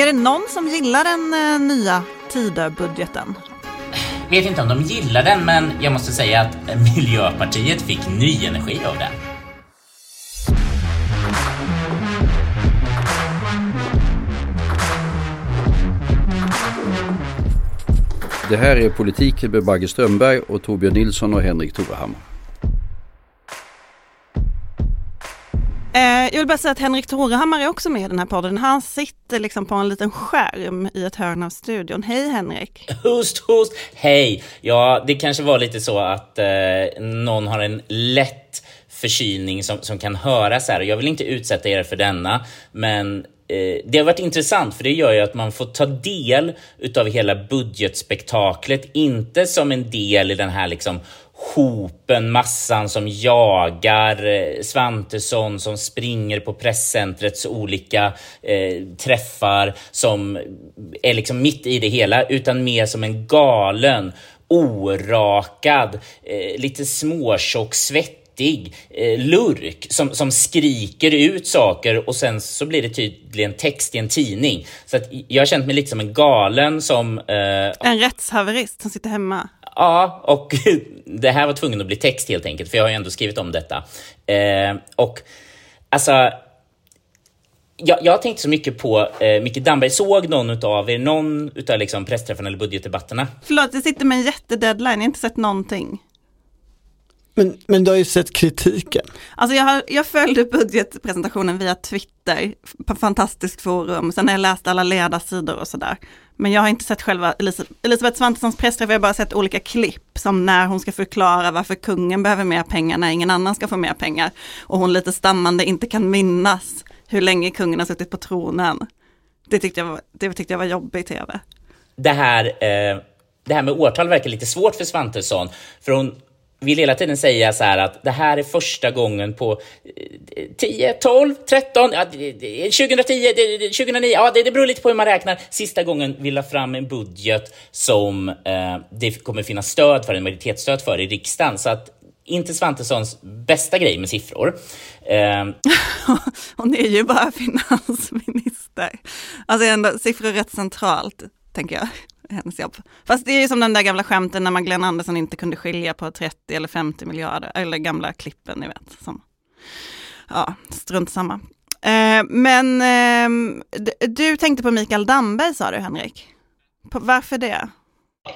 Är det någon som gillar den eh, nya Tidöbudgeten? Vet inte om de gillar den, men jag måste säga att Miljöpartiet fick ny energi av den. Det här är Politik med Bagge Strömberg och Torbjörn Nilsson och Henrik Torehammar. Jag vill bara säga att Henrik Torehammar är också med i den här podden. Han sitter liksom på en liten skärm i ett hörn av studion. Hej Henrik! Host, host, hej! Ja, det kanske var lite så att eh, någon har en lätt förkylning som, som kan höras här. Jag vill inte utsätta er för denna, men eh, det har varit intressant för det gör ju att man får ta del utav hela budgetspektaklet, inte som en del i den här liksom hopen, massan som jagar eh, Svantesson som springer på presscentrets olika eh, träffar som är liksom mitt i det hela utan mer som en galen orakad, eh, lite småtjock, svett eh, lurk som, som skriker ut saker och sen så blir det tydligen text i en tidning. Så att jag har känt mig lite som en galen som... Eh, en rättshaverist som sitter hemma. Ja, och det här var tvungen att bli text helt enkelt, för jag har ju ändå skrivit om detta. Eh, och alltså jag, jag har tänkt så mycket på eh, Micke Damberg. Såg någon av er någon utav liksom pressträffarna eller budgetdebatterna? Förlåt, jag sitter med en jättedeadline. Jag har inte sett någonting. Men, men du har ju sett kritiken. Alltså jag, har, jag följde budgetpresentationen via Twitter, på fantastiskt forum, sen har jag läst alla ledarsidor och sådär. Men jag har inte sett själva Elisabeth, Elisabeth Svantessons pressträff, jag har bara sett olika klipp som när hon ska förklara varför kungen behöver mer pengar när ingen annan ska få mer pengar. Och hon lite stammande inte kan minnas hur länge kungen har suttit på tronen. Det tyckte jag var, det tyckte jag var jobbigt tv. Det här, eh, det här med årtal verkar lite svårt för Svantesson, för hon vill hela tiden säga så här att det här är första gången på 10, 12, 13, 2010, 2009, ja det, det beror lite på hur man räknar. Sista gången vi la fram en budget som eh, det kommer finnas stöd för, en majoritetsstöd för i riksdagen. Så att inte Svantessons bästa grej med siffror. Eh, Hon är ju bara finansminister. Alltså ändå, siffror är rätt centralt, tänker jag hennes jobb. Fast det är ju som den där gamla skämten när Magdalena Andersson inte kunde skilja på 30 eller 50 miljarder, eller gamla klippen ni vet. Som, ja, strunt samma. Eh, men eh, du tänkte på Mikael Damberg sa du Henrik. På, varför det?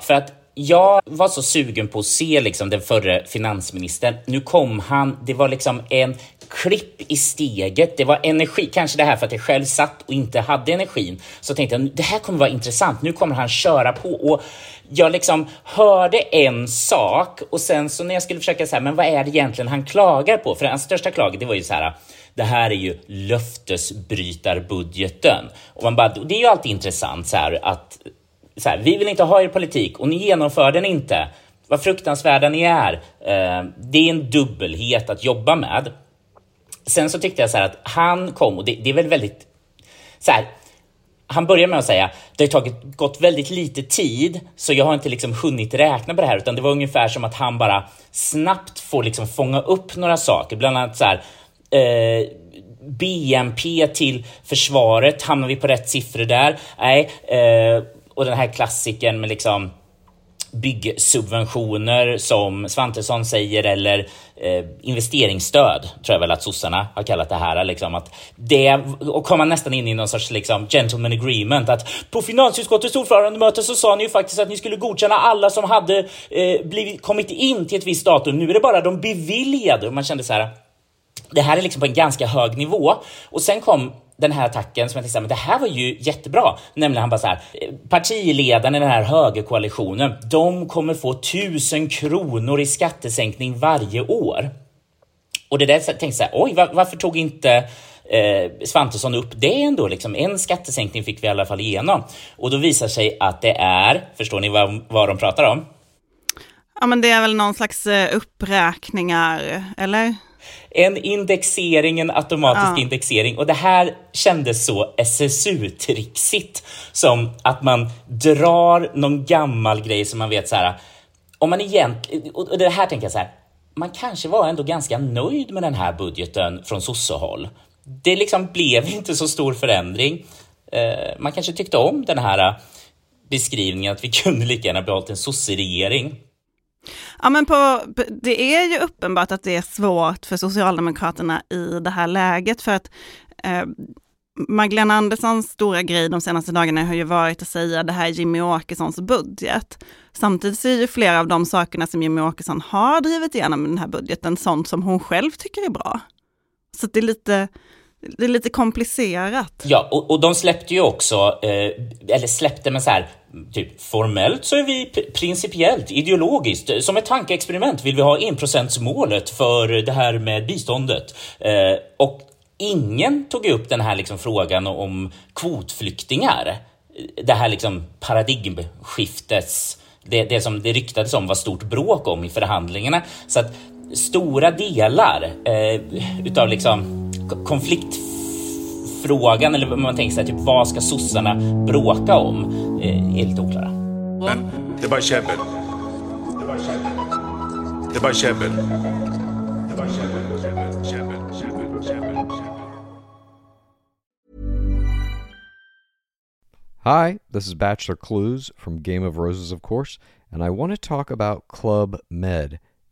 För att jag var så sugen på att se liksom den förre finansministern. Nu kom han, det var liksom en klipp i steget, det var energi. Kanske det här för att jag själv satt och inte hade energin. Så tänkte jag, det här kommer vara intressant, nu kommer han köra på. Och jag liksom hörde en sak och sen så när jag skulle försöka säga, men vad är det egentligen han klagar på? För hans största klaget, det var ju så här, det här är ju löftesbrytarbudgeten. Och man bara, det är ju alltid intressant så här att så här, vi vill inte ha er politik och ni genomför den inte. Vad fruktansvärda ni är. Eh, det är en dubbelhet att jobba med. Sen så tyckte jag så här att han kom och det, det är väl väldigt så här. Han börjar med att säga det har tagit, gått väldigt lite tid så jag har inte liksom hunnit räkna på det här utan det var ungefär som att han bara snabbt får liksom fånga upp några saker, bland annat så här. Eh, BNP till försvaret, hamnar vi på rätt siffror där? Nej, eh, och den här klassiken med liksom byggsubventioner som Svantesson säger eller eh, investeringsstöd tror jag väl att sossarna har kallat det här. Liksom, att det, och kommer nästan in i någon sorts liksom, gentleman agreement att på finansutskottets ordförandemöte så sa ni ju faktiskt att ni skulle godkänna alla som hade eh, blivit, kommit in till ett visst datum. Nu är det bara de beviljade och man kände så här. Det här är liksom på en ganska hög nivå och sen kom den här attacken som jag tänkte, men det här var ju jättebra. Nämligen han bara så här, partiledarna i den här högerkoalitionen, de kommer få tusen kronor i skattesänkning varje år. Och det där tänkte jag så här, oj, var, varför tog inte eh, Svantesson upp det ändå? Liksom, en skattesänkning fick vi i alla fall igenom. Och då visar sig att det är, förstår ni vad, vad de pratar om? Ja, men det är väl någon slags eh, uppräkningar, eller? En indexering, en automatisk ja. indexering. Och det här kändes så SSU-trixigt. Som att man drar någon gammal grej som man vet så här. Om man egentligen, och det här tänker jag så här. Man kanske var ändå ganska nöjd med den här budgeten från sossehåll. Det liksom blev inte så stor förändring. Eh, man kanske tyckte om den här eh, beskrivningen att vi kunde lika gärna behållit en sosseregering. Ja, men på, det är ju uppenbart att det är svårt för Socialdemokraterna i det här läget, för att eh, Magdalena Anderssons stora grej de senaste dagarna har ju varit att säga det här är Jimmy Åkessons budget. Samtidigt så är ju flera av de sakerna som Jimmy Åkesson har drivit igenom i den här budgeten sånt som hon själv tycker är bra. Så det är lite, det är lite komplicerat. Ja, och, och de släppte ju också, eh, eller släppte men så här, typ formellt så är vi principiellt, ideologiskt, eh, som ett tankeexperiment vill vi ha enprocentsmålet för det här med biståndet. Eh, och ingen tog upp den här liksom frågan om kvotflyktingar. Eh, det här liksom paradigmskiftes, det, det som det ryktades om var stort bråk om i förhandlingarna. Så att stora delar eh, utav liksom konfliktfrågan, eller man tänker sig, typ vad ska sossarna bråka om, eh, är lite oklara. Men det är bara käbbel. Det är bara käbbel. Det är bara käbbel. Det är bara käbbel, käbbel, käbbel, käbbel, käbbel, käbbel. Hi, this is Bachelor Clues from Game of Roses, of course, and I want to talk about Club Med.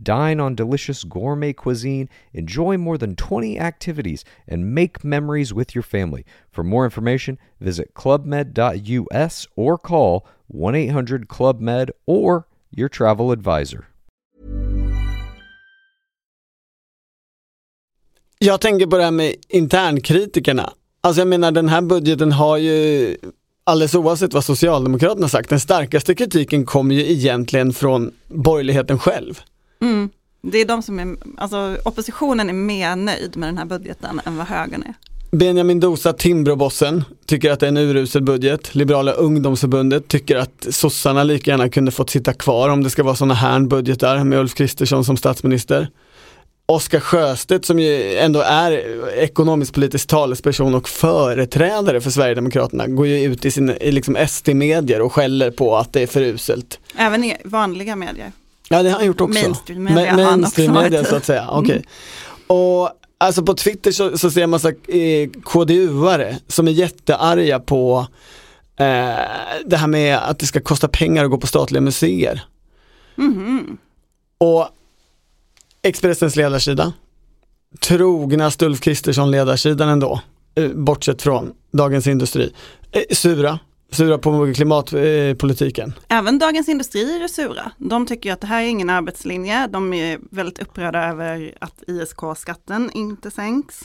Dine on delicious gourmet cuisine, enjoy more than 20 activities, and make memories with your family. For more information, visit clubmed.us or call 1 800 Club Med or your travel advisor. Jag tänker på det här med internkritikerna. Alltså jag menar den här budgeten har ju, alldeles oavsett vad Socialdemokraterna sagt, den starkaste kritiken kommer ju egentligen från borgerligheten själv. Mm. Det är de som är, alltså oppositionen är mer nöjd med den här budgeten än vad högern är. Benjamin Dosa, Timbrobossen, tycker att det är en urusel budget. Liberala ungdomsförbundet tycker att sossarna lika gärna kunde fått sitta kvar om det ska vara sådana här budgetar med Ulf Kristersson som statsminister. Oskar Sjöstedt som ju ändå är ekonomisk politisk talesperson och företrädare för Sverigedemokraterna går ju ut i sin i liksom SD-medier och skäller på att det är för uselt. Även i vanliga medier. Ja det har han gjort också. Mainstream media han mainstream media så att säga, okej. Och alltså på Twitter så, så ser jag massa eh, KDU-are som är jättearga på eh, det här med att det ska kosta pengar att gå på statliga museer. Och Expressens ledarsida, trognast Ulf Kristersson ledarsidan ändå, eh, bortsett från Dagens Industri, eh, sura, sura på klimatpolitiken. Även Dagens Industri är sura. De tycker att det här är ingen arbetslinje. De är väldigt upprörda över att ISK-skatten inte sänks.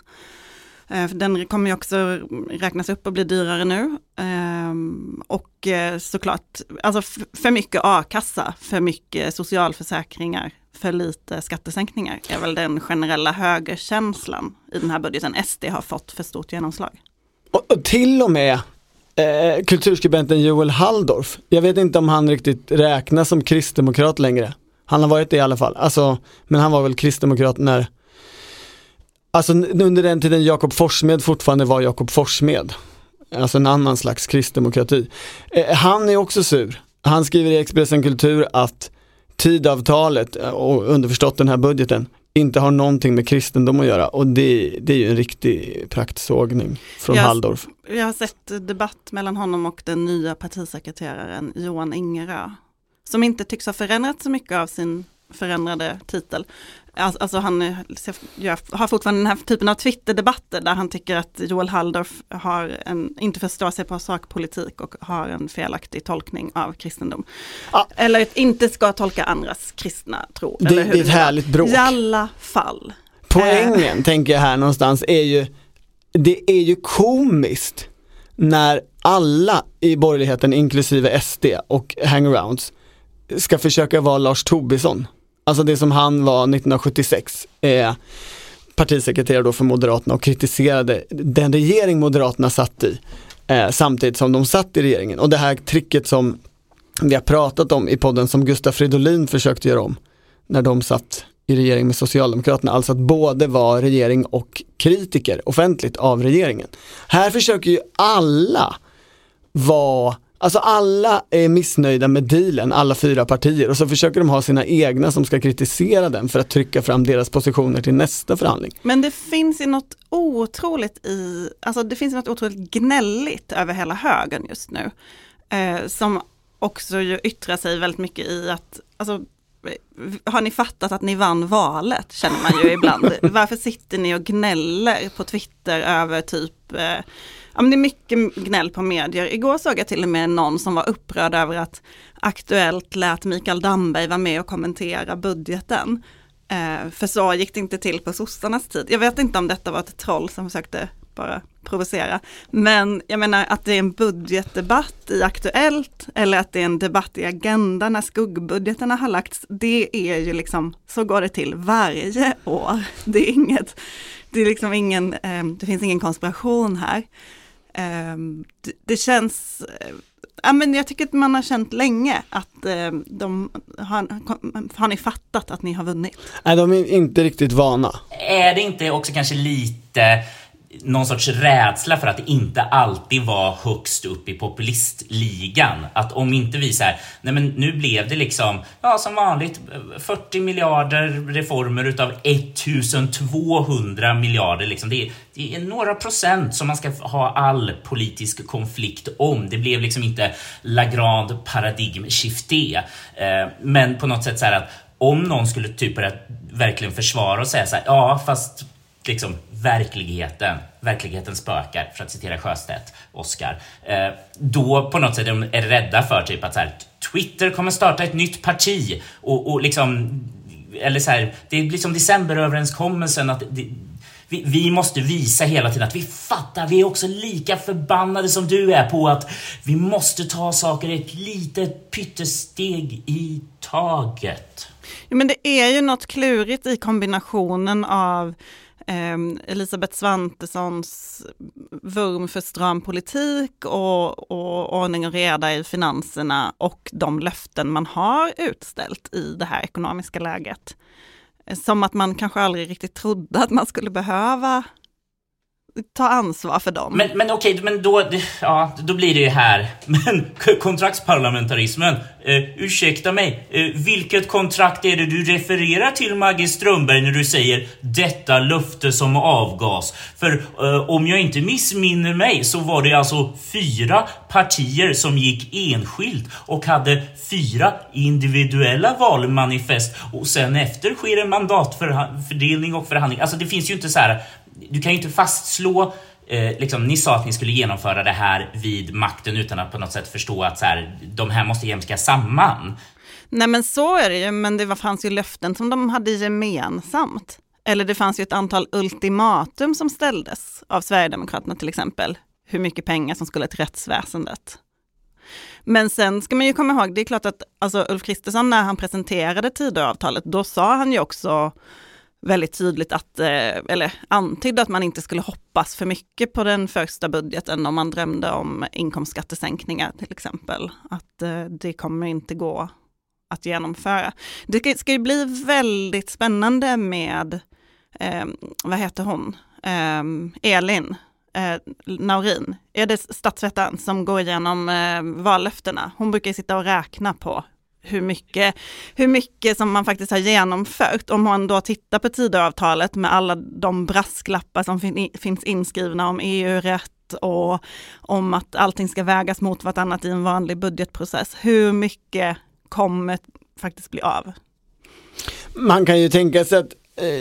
Eh, Den kommer ju också räknas upp och bli dyrare nu. Ehm, Och eh, såklart, alltså för mycket a-kassa, för mycket socialförsäkringar, för lite skattesänkningar är väl den generella högerkänslan i den här budgeten. SD har fått för stort genomslag. Och, och till och med eh, kulturskribenten Joel Halldorf, jag vet inte om han riktigt räknas som kristdemokrat längre. Han har varit det i alla fall, alltså, men han var väl kristdemokrat när Alltså under den tiden Jakob Forssmed fortfarande var Jakob Forssmed. Alltså en annan slags kristdemokrati. Eh, han är också sur. Han skriver i Expressen Kultur att tidavtalet eh, och underförstått den här budgeten inte har någonting med kristendom att göra och det, det är ju en riktig praktsågning från Jag- Halldorf. Jag har sett debatt mellan honom och den nya partisekreteraren Johan Ingerö. Som inte tycks ha förändrat så mycket av sin förändrade titel. Alltså, alltså han har fortfarande den här typen av Twitter-debatter där han tycker att Joel Halldorf har en, inte förstår sig på sakpolitik och har en felaktig tolkning av kristendom. Ja. Eller inte ska tolka andras kristna tro. Det- eller hur det är ett härligt bråk. I alla fall. Poängen tänker jag här någonstans är ju, det är ju komiskt när alla i borgerligheten inklusive SD och hangarounds ska försöka vara Lars Tobisson. Alltså det som han var 1976, eh, partisekreterare då för Moderaterna och kritiserade den regering Moderaterna satt i eh, samtidigt som de satt i regeringen. Och det här tricket som vi har pratat om i podden som Gustaf Fridolin försökte göra om när de satt i regering med Socialdemokraterna, alltså att både vara regering och kritiker offentligt av regeringen. Här försöker ju alla vara Alltså alla är missnöjda med dealen, alla fyra partier och så försöker de ha sina egna som ska kritisera den för att trycka fram deras positioner till nästa förhandling. Men det finns ju något otroligt i, alltså det finns något otroligt gnälligt över hela högen just nu. Eh, som också ju yttrar sig väldigt mycket i att, alltså har ni fattat att ni vann valet, känner man ju ibland. Varför sitter ni och gnäller på Twitter över typ eh, Ja, men det är mycket gnäll på medier. Igår såg jag till och med någon som var upprörd över att Aktuellt lät Mikael Damberg vara med och kommentera budgeten. Eh, för så gick det inte till på sossarnas tid. Jag vet inte om detta var ett troll som försökte bara provocera. Men jag menar att det är en budgetdebatt i Aktuellt eller att det är en debatt i Agenda när skuggbudgeterna har lagts. Det är ju liksom, så går det till varje år. Det är inget, det är liksom ingen, eh, det finns ingen konspiration här. Ehm, det, det känns, eh, ja men jag tycker att man har känt länge att eh, de, har, har ni fattat att ni har vunnit? Nej, de är inte riktigt vana. Är det inte också kanske lite någon sorts rädsla för att det inte alltid var högst upp i populistligan. Att om inte vi säger nej men nu blev det liksom, ja som vanligt, 40 miljarder reformer utav 1200 miljarder liksom. Det är, det är några procent som man ska ha all politisk konflikt om. Det blev liksom inte la grande paradigmskifte. Eh, men på något sätt så här att om någon skulle typ verkligen försvara och säga så här, ja fast liksom verkligheten, verkligheten spökar, för att citera Sjöstedt, Oscar. Eh, då på något sätt är de är rädda för typ att så här, Twitter kommer starta ett nytt parti och, och liksom, eller så här, det blir som decemberöverenskommelsen att det, vi, vi, måste visa hela tiden att vi fattar, vi är också lika förbannade som du är på att vi måste ta saker ett litet pyttesteg i taget. Ja, men det är ju något klurigt i kombinationen av eh, Elisabeth Svantessons vurm för stram politik och, och ordning och reda i finanserna och de löften man har utställt i det här ekonomiska läget. Som att man kanske aldrig riktigt trodde att man skulle behöva ta ansvar för dem. Men, men okej, men då, ja, då blir det ju här. Men kontraktsparlamentarismen, eh, ursäkta mig, eh, vilket kontrakt är det du refererar till Maggie Strömberg när du säger detta löfte som avgas? För eh, om jag inte missminner mig så var det alltså fyra partier som gick enskilt och hade fyra individuella valmanifest och sen efter sker en mandatfördelning och förhandling. Alltså det finns ju inte så här du kan ju inte fastslå Eh, liksom, ni sa att ni skulle genomföra det här vid makten utan att på något sätt förstå att så här, de här måste jämka samman. Nej men så är det ju, men det fanns ju löften som de hade gemensamt. Eller det fanns ju ett antal ultimatum som ställdes av Sverigedemokraterna till exempel. Hur mycket pengar som skulle till rättsväsendet. Men sen ska man ju komma ihåg, det är klart att alltså, Ulf Kristersson när han presenterade Tidöavtalet, då sa han ju också väldigt tydligt att, eh, eller antydde att man inte skulle hoppas för mycket på den första budgeten om man drömde om inkomstskattesänkningar till exempel. Att eh, det kommer inte gå att genomföra. Det ska ju bli väldigt spännande med, eh, vad heter hon, eh, Elin eh, Naurin, är det statsvetaren som går igenom eh, vallöftena? Hon brukar sitta och räkna på hur mycket, hur mycket som man faktiskt har genomfört. Om man då tittar på Tidöavtalet med alla de brasklappar som fin, finns inskrivna om EU-rätt och om att allting ska vägas mot vartannat i en vanlig budgetprocess. Hur mycket kommer faktiskt bli av? Man kan ju tänka sig att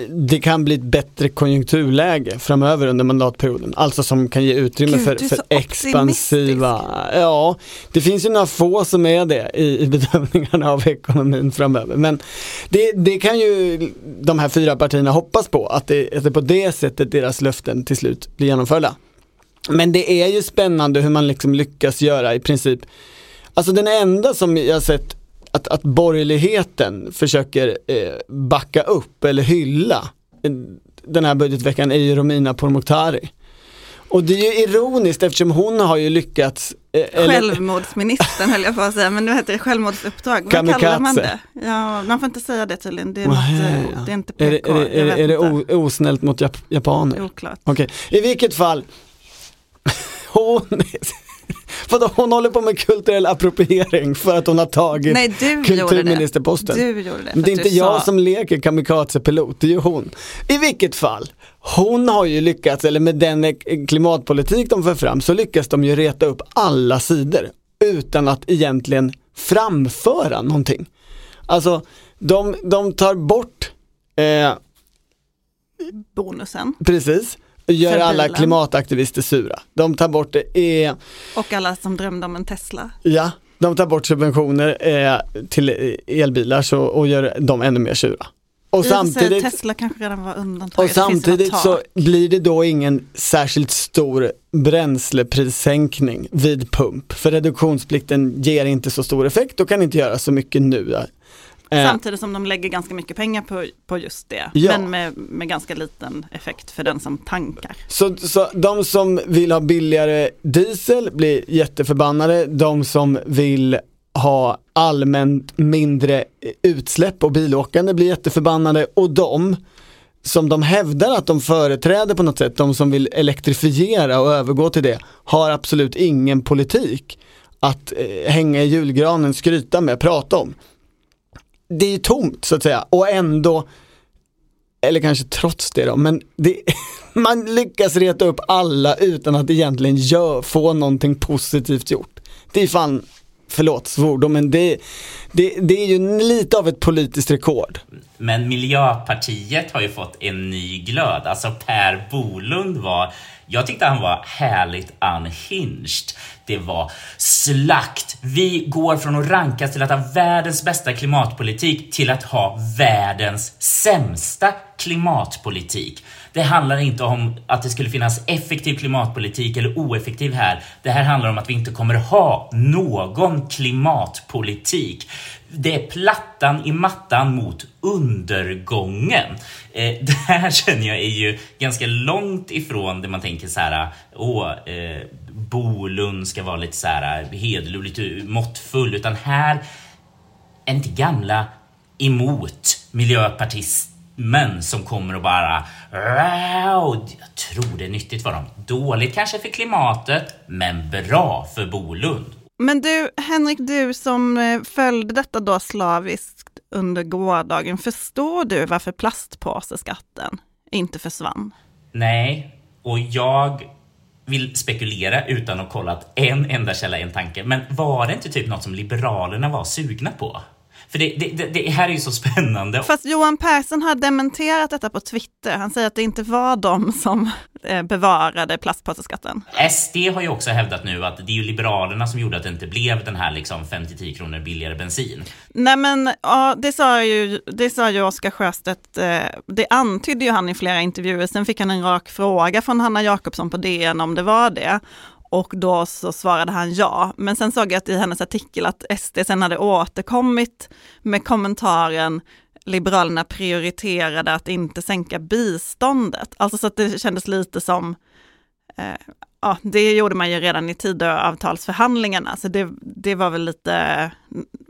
det kan bli ett bättre konjunkturläge framöver under mandatperioden. Alltså som kan ge utrymme Gud, för, för expansiva, ja, det finns ju några få som är det i, i bedömningarna av ekonomin framöver. Men det, det, kan ju de här fyra partierna hoppas på, att det, att det på det sättet deras löften till slut blir genomförda. Men det är ju spännande hur man liksom lyckas göra i princip, alltså den enda som jag sett att, att borgerligheten försöker eh, backa upp eller hylla den här budgetveckan är ju Romina Pourmokhtari. Och det är ju ironiskt eftersom hon har ju lyckats eh, eller- Självmordsministern höll jag på att säga, men nu heter det självmordsuppdrag. Vad Kamikaze. kallar man det? Ja, man får inte säga det tydligen. Det är, något, eh, ja. det är inte PK. är det, är det, är det o, osnällt mot jap japaner? Oklart. Okej, i vilket fall. Hon, vadå, hon håller på med kulturell appropriering för att hon har tagit Nej, du gjorde det. kulturministerposten. Du gjorde det. Men det är inte jag sa- som leker kamikazepilot, det är ju hon. I vilket fall, hon har ju lyckats, eller med den klimatpolitik de för fram, så lyckas de ju reta upp alla sidor utan att egentligen framföra någonting. Alltså, de, de tar bort, eh, bonusen. precis, gör alla klimataktivister sura. De tar bort det, eh, Och alla som drömde om en Tesla. ja, de tar bort subventioner eh, till elbilar så, och gör dem ännu mer sura. Och I samtidigt, Tesla kanske redan var undantaget. Och samtidigt så blir det då ingen särskilt stor bränsleprissänkning vid pump. För reduktionsplikten ger inte så stor effekt och kan inte göra så mycket nu. Eh, Samtidigt som de lägger ganska mycket pengar på, på just det. Ja. Men med, med ganska liten effekt för den som tankar. så, så de som vill ha billigare diesel blir jätteförbannade. De som vill ha allmänt mindre utsläpp och bilåkande blir jätteförbannade. Och de som de hävdar att de företräder på något sätt, de som vill elektrifiera och övergå till det, har absolut ingen politik att eh, hänga i julgranen, skryta med, prata om. Det är ju tomt så att säga och ändå, eller kanske trots det då, men det, man lyckas reta upp alla utan att egentligen gör, få någonting positivt gjort. Det är fan, förlåt svordom, men det, det, det är ju lite av ett politiskt rekord. Men Miljöpartiet har ju fått en ny glöd. Alltså Per Bolund var, jag tyckte han var härligt unhinged. Det var slakt. Vi går från att rankas till att ha världens bästa klimatpolitik till att ha världens sämsta klimatpolitik. Det handlar inte om att det skulle finnas effektiv klimatpolitik eller oeffektiv här. Det här handlar om att vi inte kommer ha någon klimatpolitik. Det är plattan i mattan mot undergången. Eh, det här känner jag är ju ganska långt ifrån det man tänker så här, åh, eh, Bolund ska vara lite så här hederlig och lite måttfull, utan här är inte gamla emot miljöpartismen som kommer och bara. Jag tror det är nyttigt för dem. Dåligt kanske för klimatet, men bra för Bolund. Men du, Henrik, du som eh, följde detta då slaviskt under gårdagen, förstår du varför plastpåseskatten inte försvann? Nej, och jag vill spekulera utan att kolla att en enda källa är en tanke. Men var det inte typ något som Liberalerna var sugna på? För det, det, det, det här är ju så spännande. Fast Johan Persson har dementerat detta på Twitter. Han säger att det inte var de som eh, bevarade plastpåseskatten. SD har ju också hävdat nu att det är ju Liberalerna som gjorde att det inte blev den här liksom 5-10 kronor billigare bensin. Nej men ja, det sa ju, det sa ju Oskar Sjöstedt, eh, det antydde ju han i flera intervjuer, sen fick han en rak fråga från Hanna Jakobsson på DN om det var det. Och då så svarade han ja. Men sen såg jag att i hennes artikel att SD sen hade återkommit med kommentaren Liberalerna prioriterade att inte sänka biståndet. Alltså så att det kändes lite som, eh, ja det gjorde man ju redan i Tidöavtalsförhandlingarna, så det, det var väl lite,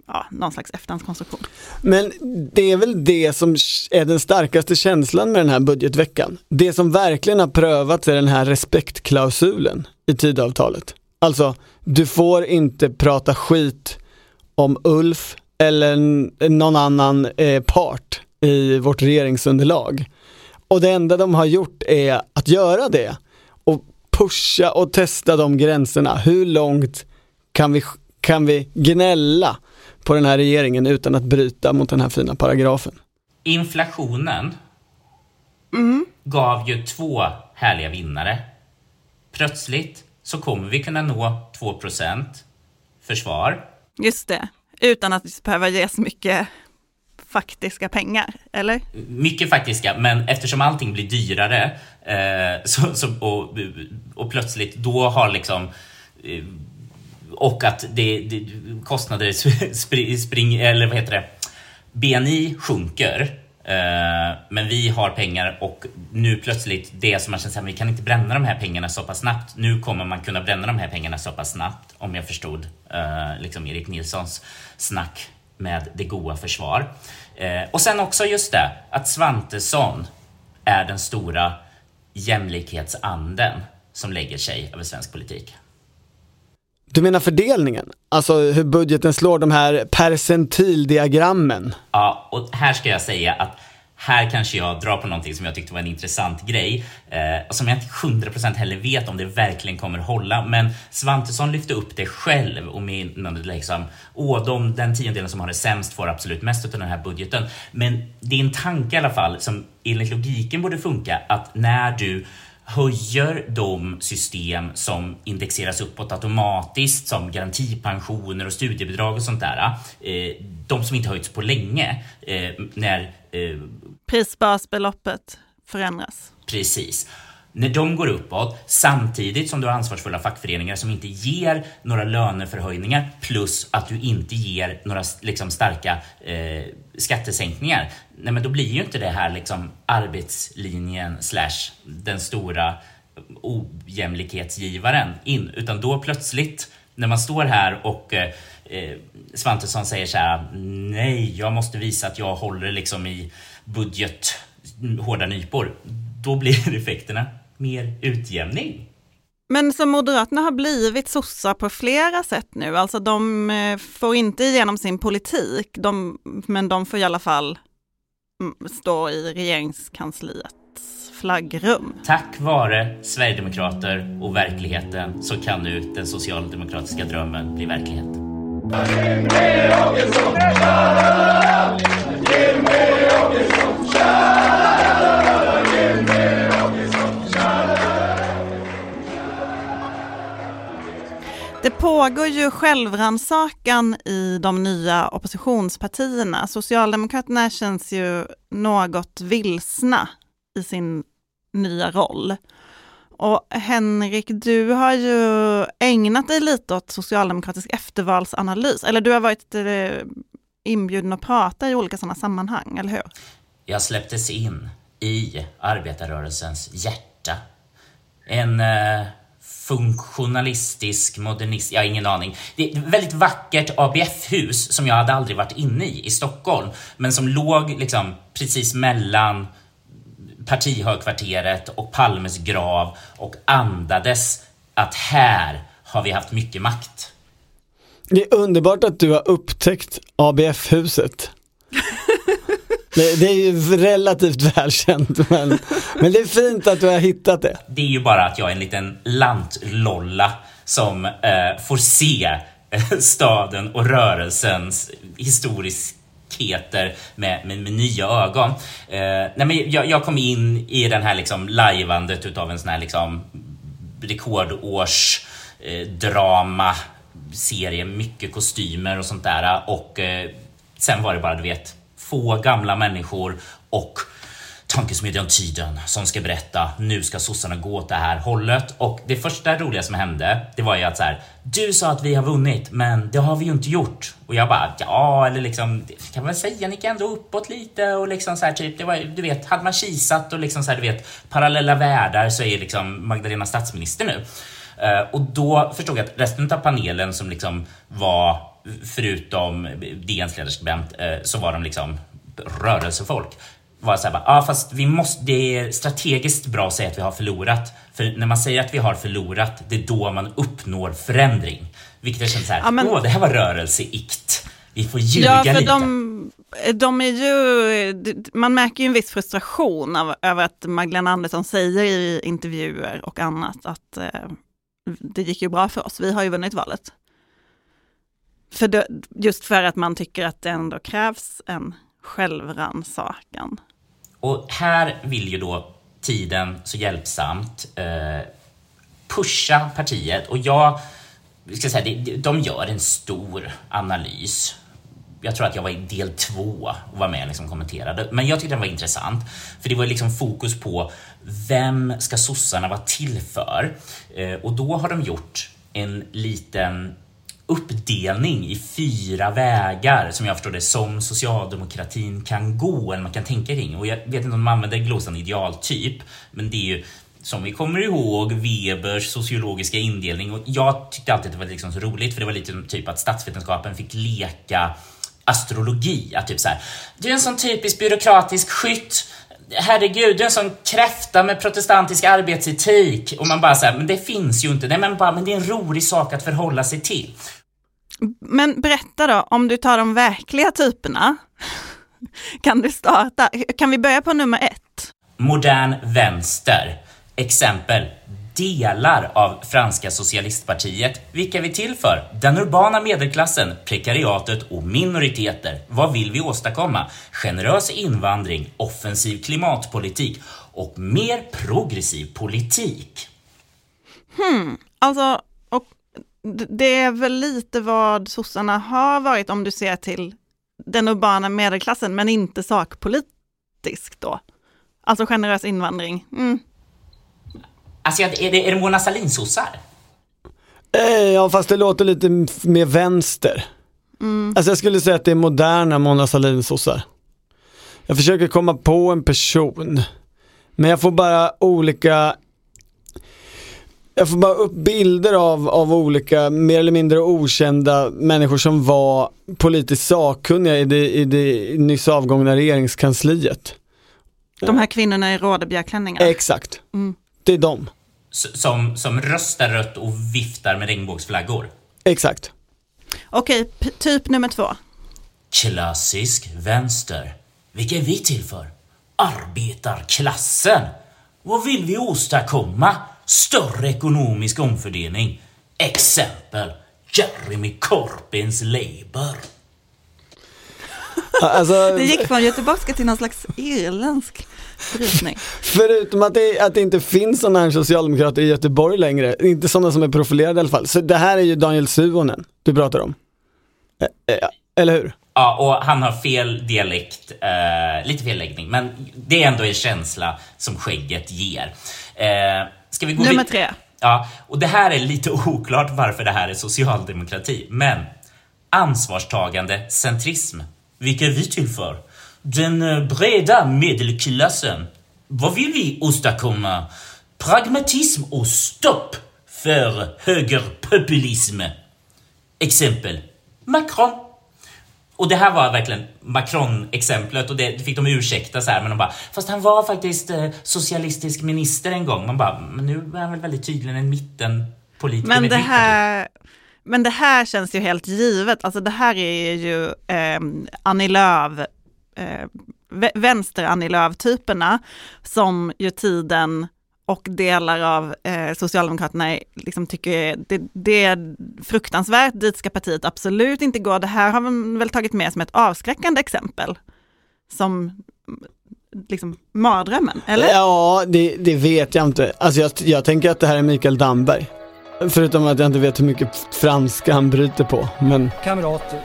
ja, någon slags efterhandskonstruktion. Men det är väl det som är den starkaste känslan med den här budgetveckan. Det som verkligen har prövats är den här respektklausulen i tidavtalet. Alltså, du får inte prata skit om Ulf eller någon annan eh, part i vårt regeringsunderlag. Och det enda de har gjort är att göra det och pusha och testa de gränserna. Hur långt kan vi, kan vi gnälla på den här regeringen utan att bryta mot den här fina paragrafen? Inflationen gav ju två härliga vinnare. Plötsligt så kommer vi kunna nå 2% försvar. Just det, utan att behöva ge så mycket faktiska pengar, eller? Mycket faktiska, men eftersom allting blir dyrare eh, så, så, och, och plötsligt då har liksom eh, och att det, det, kostnader spring, eller vad heter det, BNI sjunker Eh, men vi har pengar och nu plötsligt det som man känner att vi kan inte bränna de här pengarna så pass snabbt. Nu kommer man kunna bränna de här pengarna så pass snabbt om jag förstod eh, liksom Erik Nilssons snack med det goa försvar. Eh, och sen också just det att Svantesson är den stora jämlikhetsanden som lägger sig över svensk politik. Du menar fördelningen? Alltså hur budgeten slår, de här percentildiagrammen? Ja, och här ska jag säga att här kanske jag drar på någonting som jag tyckte var en intressant grej. Eh, som jag inte 100% heller vet om det verkligen kommer hålla. Men Svantesson lyfte upp det själv och menade liksom, åh, de, den tiondelen som har det sämst får absolut mest av den här budgeten. Men det är en tanke i alla fall som enligt logiken borde funka att när du höjer de system som indexeras uppåt automatiskt som garantipensioner och studiebidrag och sånt där. Eh, de som inte höjts på länge. Eh, när eh, Prisbasbeloppet förändras. Precis. När de går uppåt samtidigt som du har ansvarsfulla fackföreningar som inte ger några löneförhöjningar plus att du inte ger några liksom, starka eh, skattesänkningar. Nej, men då blir ju inte det här liksom arbetslinjen slash den stora ojämlikhetsgivaren in, utan då plötsligt när man står här och eh, eh Svantesson säger så här, nej, jag måste visa att jag håller liksom i budget mm, hårda nypor. Då blir effekterna mer utjämning. Men som Moderaterna har blivit sossar på flera sätt nu, alltså de eh, får inte igenom sin politik, de, men de får i alla fall mm, stå i regeringskansliets flaggrum. Tack vare Sverigedemokrater och verkligheten så kan nu den socialdemokratiska drömmen bli verklighet. Pågår ju självrannsakan i de nya oppositionspartierna. Socialdemokraterna känns ju något vilsna i sin nya roll. Och Henrik, du har ju ägnat dig lite åt socialdemokratisk eftervalsanalys, eller du har varit eh, inbjuden att prata i olika sådana sammanhang, eller hur? Jag släpptes in i arbetarrörelsens hjärta. En eh, funktionalistisk modernist, jag har ingen aning. Det är ett väldigt vackert ABF-hus som jag hade aldrig varit inne i i Stockholm, men som låg liksom precis mellan partihögkvarteret och Palmes grav och andades att här har vi haft mycket makt. Det är underbart att du har upptäckt ABF-huset. Det, det, är ju relativt välkänt men, men det är fint att du har hittat det. Det är ju bara att jag är en liten lantlolla som eh, får se eh, staden och rörelsens historiskheter med, med, med nya ögon. Eh, nej men jag, jag, kom in i den här liksom lajvandet utav en sån här liksom rekordårs eh, drama serie, mycket kostymer och sånt där och eh, sen var det bara du vet få gamla människor och tankesmedjan Tiden som ska berätta nu ska sossarna gå åt det här hållet. Och det första roliga som hände det var ju att så här, du sa att vi har vunnit men det har vi ju inte gjort. Och jag bara ja eller liksom kan man säga ni kan ändå uppåt lite och liksom så här typ det var du vet hade man kisat och liksom så här du vet parallella världar så är liksom Magdalena statsminister nu. Uh, och då förstod jag att resten av panelen som liksom var förutom DNs ledarskribent, eh, så var de liksom rörelsefolk. Var så här, ah, fast vi måste, det är strategiskt bra att säga att vi har förlorat. För när man säger att vi har förlorat, det är då man uppnår förändring. Vilket jag känner så här, ja, men... åh, det här var rörelseikt. Vi får ljuga ja, för lite. De, de är ju, man märker ju en viss frustration av, över att Magdalena Andersson säger i intervjuer och annat att eh, det gick ju bra för oss, vi har ju vunnit valet. För då, just för att man tycker att det ändå krävs en självrannsakan. Och här vill ju då tiden så hjälpsamt eh, pusha partiet och jag ska säga, de gör en stor analys. Jag tror att jag var i del två och var med och liksom kommenterade, men jag tyckte den var intressant för det var liksom fokus på vem ska sossarna vara till för? Eh, och då har de gjort en liten uppdelning i fyra vägar som jag förstår det som socialdemokratin kan gå eller man kan tänka kring. Och jag vet inte om de använder glosan idealtyp, men det är ju som vi kommer ihåg Webers sociologiska indelning och jag tyckte alltid att det var liksom så roligt för det var lite som typ att statsvetenskapen fick leka astrologi. Att typ så här, du är en sån typisk byråkratisk skytt herregud, du är en sån kräfta med protestantisk arbetsetik. Och man bara säger, men det finns ju inte. Nej, men bara, men det är en rolig sak att förhålla sig till. Men berätta då, om du tar de verkliga typerna, kan du starta? Kan vi börja på nummer ett? Modern vänster. Exempel. Delar av franska socialistpartiet. Vilka är vi till för? Den urbana medelklassen, prekariatet och minoriteter. Vad vill vi åstadkomma? Generös invandring, offensiv klimatpolitik och mer progressiv politik. Hmm, alltså, och det är väl lite vad sossarna har varit om du ser till den urbana medelklassen, men inte sakpolitiskt då. Alltså generös invandring. Mm. Alltså, är det, är det Mona Sahlin-sossar? Eh, ja, fast det låter lite mer vänster. Mm. Alltså jag skulle säga att det är moderna Mona Sahlin-sossar. Jag försöker komma på en person, men jag får bara olika jag får bara upp bilder av, av olika mer eller mindre okända människor som var politiskt sakkunniga i det, i det nyss avgångna regeringskansliet. De här kvinnorna i rådebjörklänningar? Exakt. Mm. Det är de. Som, som röstar rött och viftar med regnbågsflaggor? Exakt. Okej, typ nummer två. Klassisk vänster. Vilka är vi till för? Arbetarklassen. Vad vill vi åstadkomma? Större ekonomisk omfördelning. Exempel. Jeremy Corbins Labour. Alltså, det gick från göteborgska till någon slags irländsk brytning. Förutom att det, att det inte finns sådana här socialdemokrater i Göteborg längre, inte sådana som är profilerade i alla fall. Så det här är ju Daniel Suonen du pratar om. Eller hur? Ja, och han har fel dialekt, eh, lite fel läggning, men det är ändå en känsla som skägget ger. Eh, ska vi gå Nummer tre. Ja, och det här är lite oklart varför det här är socialdemokrati, men ansvarstagande centrism. Vilka vi till för? Den eh, breda medelklassen. Vad vill vi åstadkomma? Pragmatism och stopp för högerpopulism. Exempel. Macron. Och det här var verkligen Macron-exemplet och det fick de ursäkta så här, men de bara, fast han var faktiskt eh, socialistisk minister en gång. Man bara, men nu är han väl väldigt tydligen en mittenpolitiker. Men det här, men det här känns ju helt givet, alltså det här är ju eh, Annie Lööf, eh, vänster-Annie Lööf-typerna som ju tiden och delar av eh, Socialdemokraterna liksom tycker det, det är fruktansvärt, dit ska partiet absolut inte gå. Det här har man väl tagit med som ett avskräckande exempel. Som mm, liksom mardrömmen, eller? Ja, det, det vet jag inte. Alltså jag, jag tänker att det här är Mikael Damberg. Förutom att jag inte vet hur mycket franska han bryter på, men... Kamrater,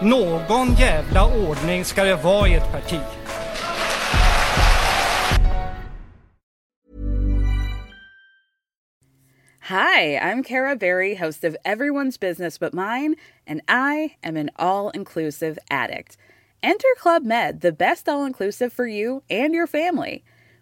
någon jävla ordning ska det vara i ett parti. Hi, I'm Kara Berry, host of Everyone's Business But Mine, and I am an all-inclusive addict. Enter Club Med, the best all-inclusive for you and your family.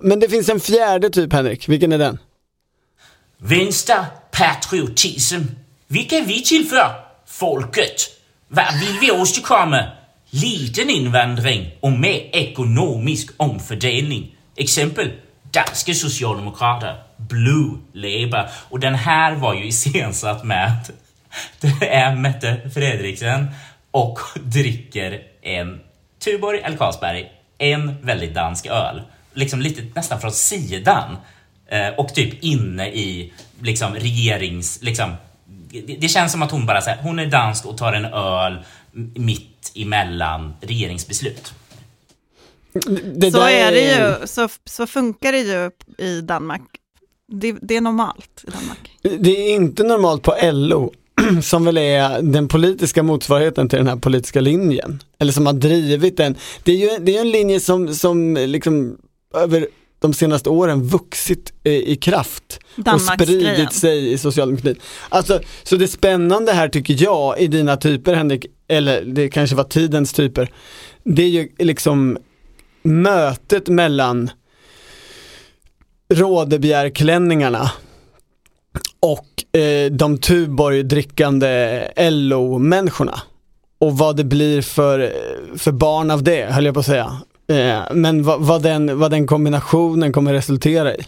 Men det finns en fjärde typ, Henrik. Vilken är den? Vänster patriotism. Vilka är vi till för? Folket. Vad vill vi åstadkomma? Liten invandring och mer ekonomisk omfördelning. Exempel. Danska socialdemokrater. Blue Labour. Och den här var ju iscensatt med att det är Mette Fredriksen och dricker en Tuborg eller Carlsberg, en väldigt dansk öl liksom lite nästan från sidan eh, och typ inne i liksom regerings, liksom det, det känns som att hon bara så här, hon är dansk och tar en öl mitt emellan regeringsbeslut. Det så är det ju, så, så funkar det ju i Danmark. Det, det är normalt i Danmark. Det är inte normalt på LO, som väl är den politiska motsvarigheten till den här politiska linjen. Eller som har drivit den. Det är ju det är en linje som, som liksom över de senaste åren vuxit eh, i kraft och spridit sig i socialdemokratin. Alltså, så det spännande här tycker jag i dina typer Henrik, eller det kanske var tidens typer, det är ju liksom mötet mellan Rådebjergklänningarna och eh, de Tuborg-drickande LO-människorna. Och vad det blir för, för barn av det, höll jag på att säga. Eh, men vad, vad, den, vad den kombinationen kommer resultera i.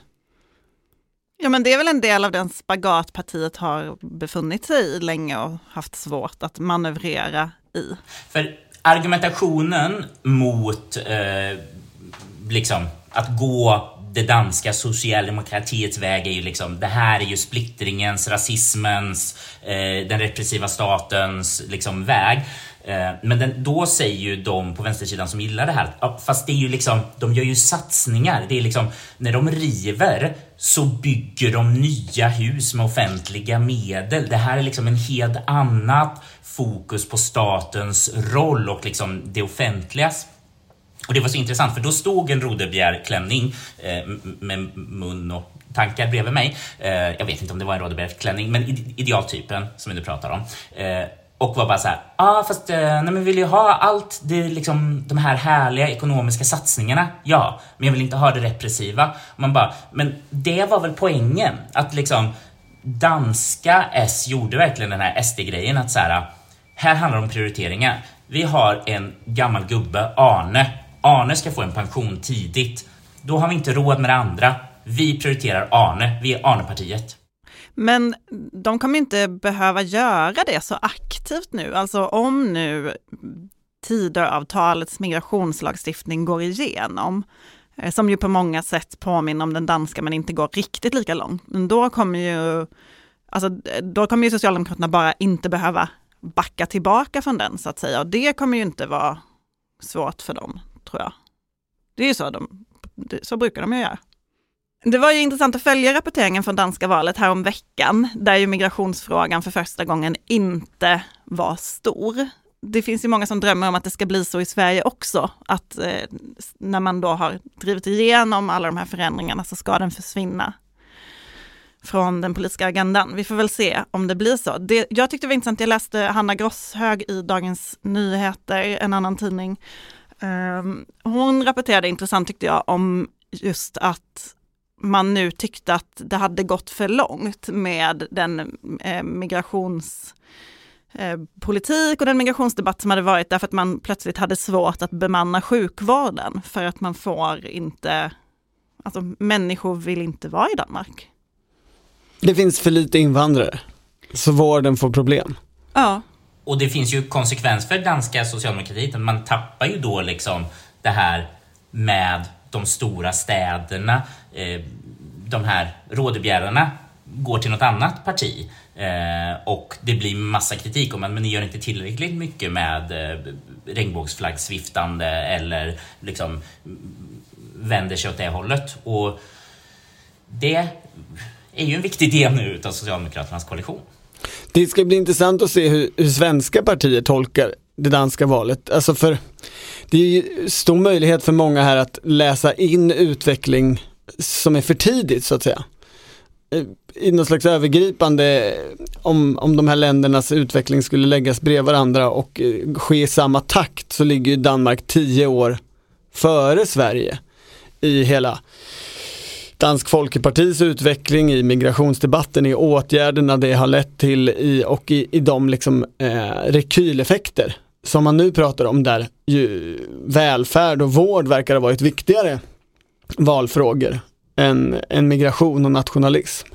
Ja men det är väl en del av den spagat partiet har befunnit sig i länge och haft svårt att manövrera i. För argumentationen mot eh, liksom att gå det danska socialdemokratiets väg är ju liksom, det här är ju splittringens, rasismens, eh, den repressiva statens liksom väg. Eh, men den, då säger ju de på vänstersidan som gillar det här, fast det är ju liksom, de gör ju satsningar. Det är liksom, när de river så bygger de nya hus med offentliga medel. Det här är liksom en helt annat fokus på statens roll och liksom det offentligas. Och det var så intressant för då stod en Rodebjergklänning eh, med mun och tankar bredvid mig. Eh, jag vet inte om det var en Rodebjergklänning, men idealtypen som vi nu pratar om. Eh, och var bara så här, ja ah, fast eh, nej, men vill ju ha allt det liksom de här härliga ekonomiska satsningarna, ja, men jag vill inte ha det repressiva. Och man bara, men det var väl poängen att liksom danska S gjorde verkligen den här SD-grejen att så här, här handlar det om prioriteringar. Vi har en gammal gubbe, Arne. Arne ska få en pension tidigt. Då har vi inte råd med det andra. Vi prioriterar Arne. Vi är Arnepartiet. Men de kommer inte behöva göra det så aktivt nu. Alltså om nu Tidöavtalets migrationslagstiftning går igenom, eh, som ju på många sätt påminner om den danska men inte går riktigt lika långt. Men då kommer ju, alltså, då kommer ju Socialdemokraterna bara inte behöva backa tillbaka från den så att säga. Och det kommer ju inte vara svårt för dem, tror jag. Det är ju så, de, så brukar de ju göra. Det var ju intressant att följa rapporteringen från danska valet här om veckan, där ju migrationsfrågan för första gången inte var stor. Det finns ju många som drömmer om att det ska bli så i Sverige också, att eh, när man då har drivit igenom alla de här förändringarna så ska den försvinna från den politiska agendan. Vi får väl se om det blir så. Det, jag tyckte det var intressant, jag läste Hanna Grosshög i Dagens Nyheter, en annan tidning. Um, hon rapporterade intressant tyckte jag om just att man nu tyckte att det hade gått för långt med den eh, migrations eh, politik och den migrationsdebatt som hade varit därför att man plötsligt hade svårt att bemanna sjukvården för att man får inte, alltså människor vill inte vara i Danmark. Det finns för lite invandrare, så vården får problem. Ja, Och det finns ju konsekvens för danska socialdemokratin. Man tappar ju då liksom det här med de stora städerna. Eh, de här rådebjärarna går till något annat parti. Eh, och det blir massa kritik om att men ni gör inte tillräckligt mycket med eh, regnbågsflaggsviftande eller liksom mm, vänder sig åt det hållet. Och det är ju en viktig del nu utav Socialdemokraternas koalition. Det ska bli intressant att se hur, hur svenska partier tolkar det danska valet. Alltså för det är ju stor möjlighet för många här att läsa in utveckling som är för tidigt så att säga. Eh, I något slags övergripande, om, om de här ländernas utveckling skulle läggas bredvid varandra och eh, ske i samma takt så ligger ju Danmark tio år före Sverige i hela Dansk Folkepartis utveckling i migrationsdebatten, i åtgärderna det har lett till i, och i, i de liksom, eh, rekyleffekter som man nu pratar om där ju välfärd och vård verkar ha varit viktigare valfrågor än, än migration och nationalism.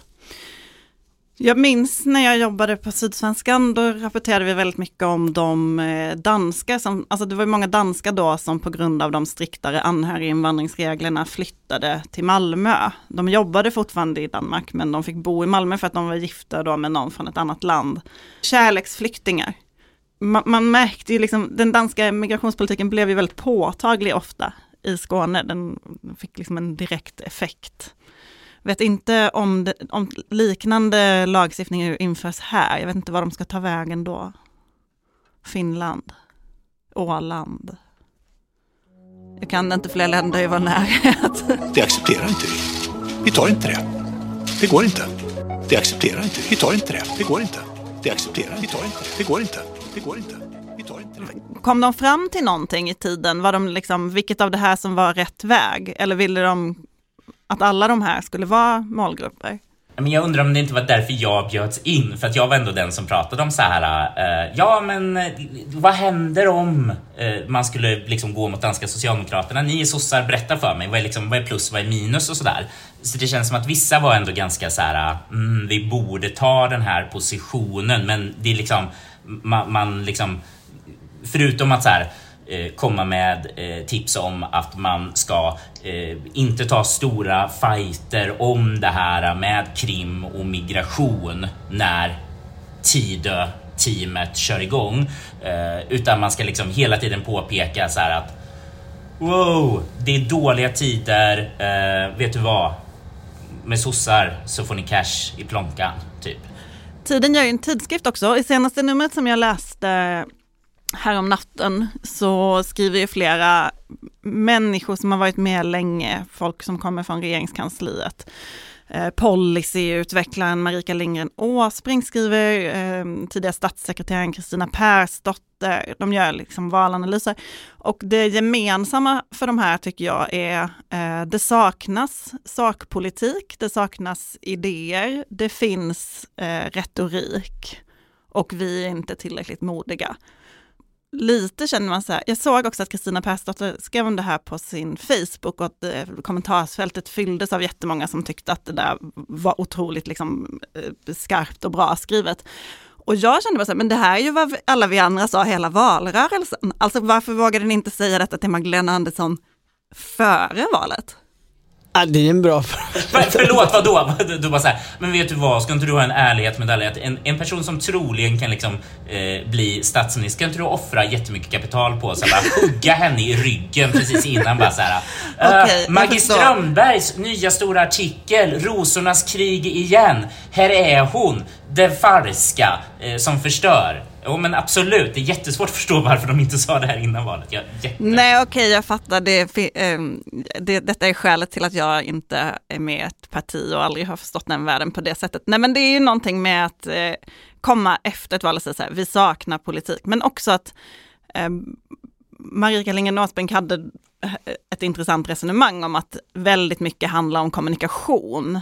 Jag minns när jag jobbade på Sydsvenskan, då rapporterade vi väldigt mycket om de eh, danska, danskar som, alltså det var många danskar då som på grund av de striktare anhöriginvandringsreglerna flyttade till Malmö. De jobbade fortfarande i Danmark men de fick bo i Malmö för att de var gifta då med någon från ett annat land. Kärleksflyktingar. Man, man märkte ju liksom, den danska migrationspolitiken blev ju väldigt påtaglig ofta i Skåne. Den fick liksom en direkt effekt. Vet inte om, det, om liknande lagstiftning införs här. Jag vet inte var de ska ta vägen då. Finland. Åland. Jag kan inte fler länder i vår närhet. Det accepterar inte vi. Vi tar inte det. Det går inte. Det accepterar inte vi. Vi tar inte det. Det går inte. Det accepterar vi. tar inte det. Det går inte. Det går inte. Vi tar inte det. Kom de fram till någonting i tiden? Var de liksom, vilket av det här som var rätt väg? Eller ville de att alla de här skulle vara målgrupper? Men jag undrar om det inte var därför jag bjöds in, för att jag var ändå den som pratade om så här. Uh, ja, men uh, vad händer om uh, man skulle liksom gå mot danska socialdemokraterna? Ni är sossar, berätta för mig. Vad är, liksom, vad är plus, vad är minus och sådär? Så det känns som att vissa var ändå ganska så här. Mm, vi borde ta den här positionen, men det är liksom man, man liksom förutom att så här eh, komma med eh, tips om att man ska eh, inte ta stora fighter om det här med krim och migration när Tidö-teamet kör igång. Utan man ska liksom hela tiden påpeka så här att Wow, det är dåliga tider. vet du vad? Med sossar så får ni cash i plånkan, typ. Tiden gör ju en tidskrift också. I senaste numret som jag läste här om natten så skriver ju flera människor som har varit med länge, folk som kommer från regeringskansliet. Eh, policyutvecklaren Marika Lindgren Åsbrink skriver, eh, tidigare statssekreteraren Kristina Persdotter, de gör liksom valanalyser. Och det gemensamma för de här tycker jag är, eh, det saknas sakpolitik, det saknas idéer, det finns eh, retorik. Och vi är inte tillräckligt modiga lite känner man så här, jag såg också att Kristina Persdotter skrev om det här på sin Facebook och att eh, kommentarsfältet fylldes av jättemånga som tyckte att det där var otroligt liksom, eh, skarpt och bra skrivet. Och jag kände bara så här, men det här är ju vad alla vi andra sa hela valrörelsen. Alltså varför vågade ni inte säga detta till Magdalena Andersson före valet? Ja, det är en bra fråga. Förlåt, vadå? Du bara såhär, men vet du vad, ska inte du ha en ärlighetsmedalj? En, en person som troligen kan liksom eh, bli statsminister, ska inte du offra jättemycket kapital på? Så bara hugga henne i ryggen precis innan bara såhär. Uh, okay, Maggie Strömbergs nya stora artikel, Rosornas krig igen. Här är hon, den falska, eh, som förstör. Jo men absolut, det är jättesvårt att förstå varför de inte sa det här innan valet. Jag, Nej okej, okay, jag fattar. Det, ehm, det, detta är skälet till att jag inte är med i ett parti och aldrig har förstått den världen på det sättet. Nej men det är ju någonting med att eh, komma efter ett val och säga så här, vi saknar politik. Men också att ehm, eh, Marika Lindgren Åsbrink hade ett intressant resonemang om att väldigt mycket handlar om kommunikation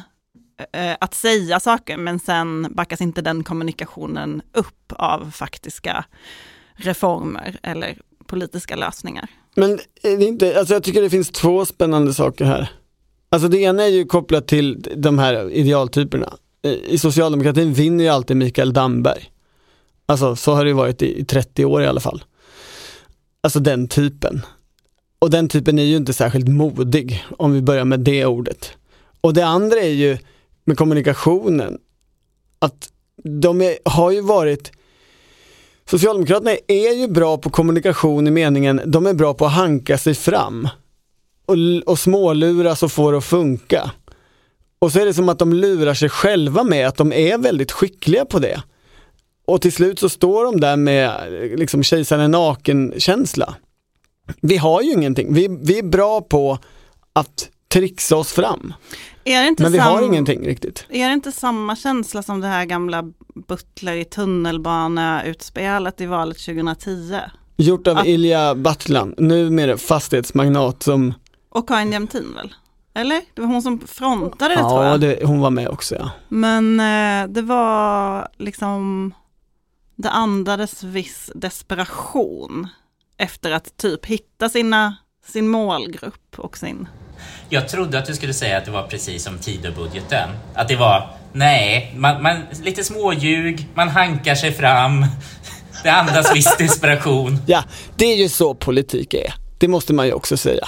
Eh, att säga saker men sen backas inte den kommunikationen upp av faktiska reformer eller politiska lösningar. Men eh, är det inte, alltså jag tycker det finns två spännande saker här. Alltså det ena är ju kopplat till de här idealtyperna. Eh, I socialdemokratin vinner ju alltid Mikael Damberg. Alltså så har det varit i 30 år i alla fall. Alltså den typen. Och den typen är ju inte särskilt modig om vi börjar med det ordet. Och det andra är ju med kommunikationen. Att de är, har ju varit Socialdemokraterna är ju bra på kommunikation i meningen, de är bra på att hanka sig fram och, och småluras och få det att funka. Och så är det som att de lurar sig själva med att de är väldigt skickliga på det. Och till slut så står de där med liksom kejsaren naken-känsla. Vi har ju ingenting, vi, vi är bra på att trixa oss fram. Men vi har ingenting riktigt. Är det inte samma känsla som det här gamla Butler i tunnelbana-utspelet i valet 2010? Gjort av Att... Ilja Battlan, numera fastighetsmagnat som... Och Karin Jämtin väl? Eller? Det var hon som frontade det ja, tror jag. Ja, det, hon var med också ja. Men eh, det var liksom, det andades viss desperation efter att typ hitta sina, sin målgrupp och sin jag trodde att du skulle säga att det var precis som Tidöbudgeten. Att det var Nej, man, man, lite småljug, man hankar sig fram. Det andas viss desperation. Ja, det är ju så politik är. Det måste man ju också säga.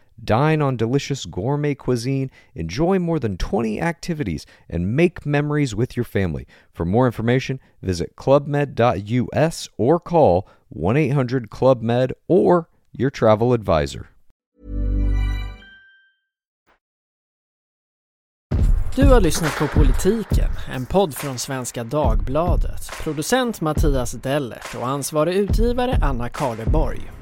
Dine on delicious gourmet cuisine, enjoy more than 20 activities, and make memories with your family. For more information, visit clubmed.us or call 1 800 Club Med or your travel advisor. Du har lyssnat på Politiken, en podd från Svenska Dagbladet. Producent Mattias Dellert och ansvarig utgivare Anna Karleborg.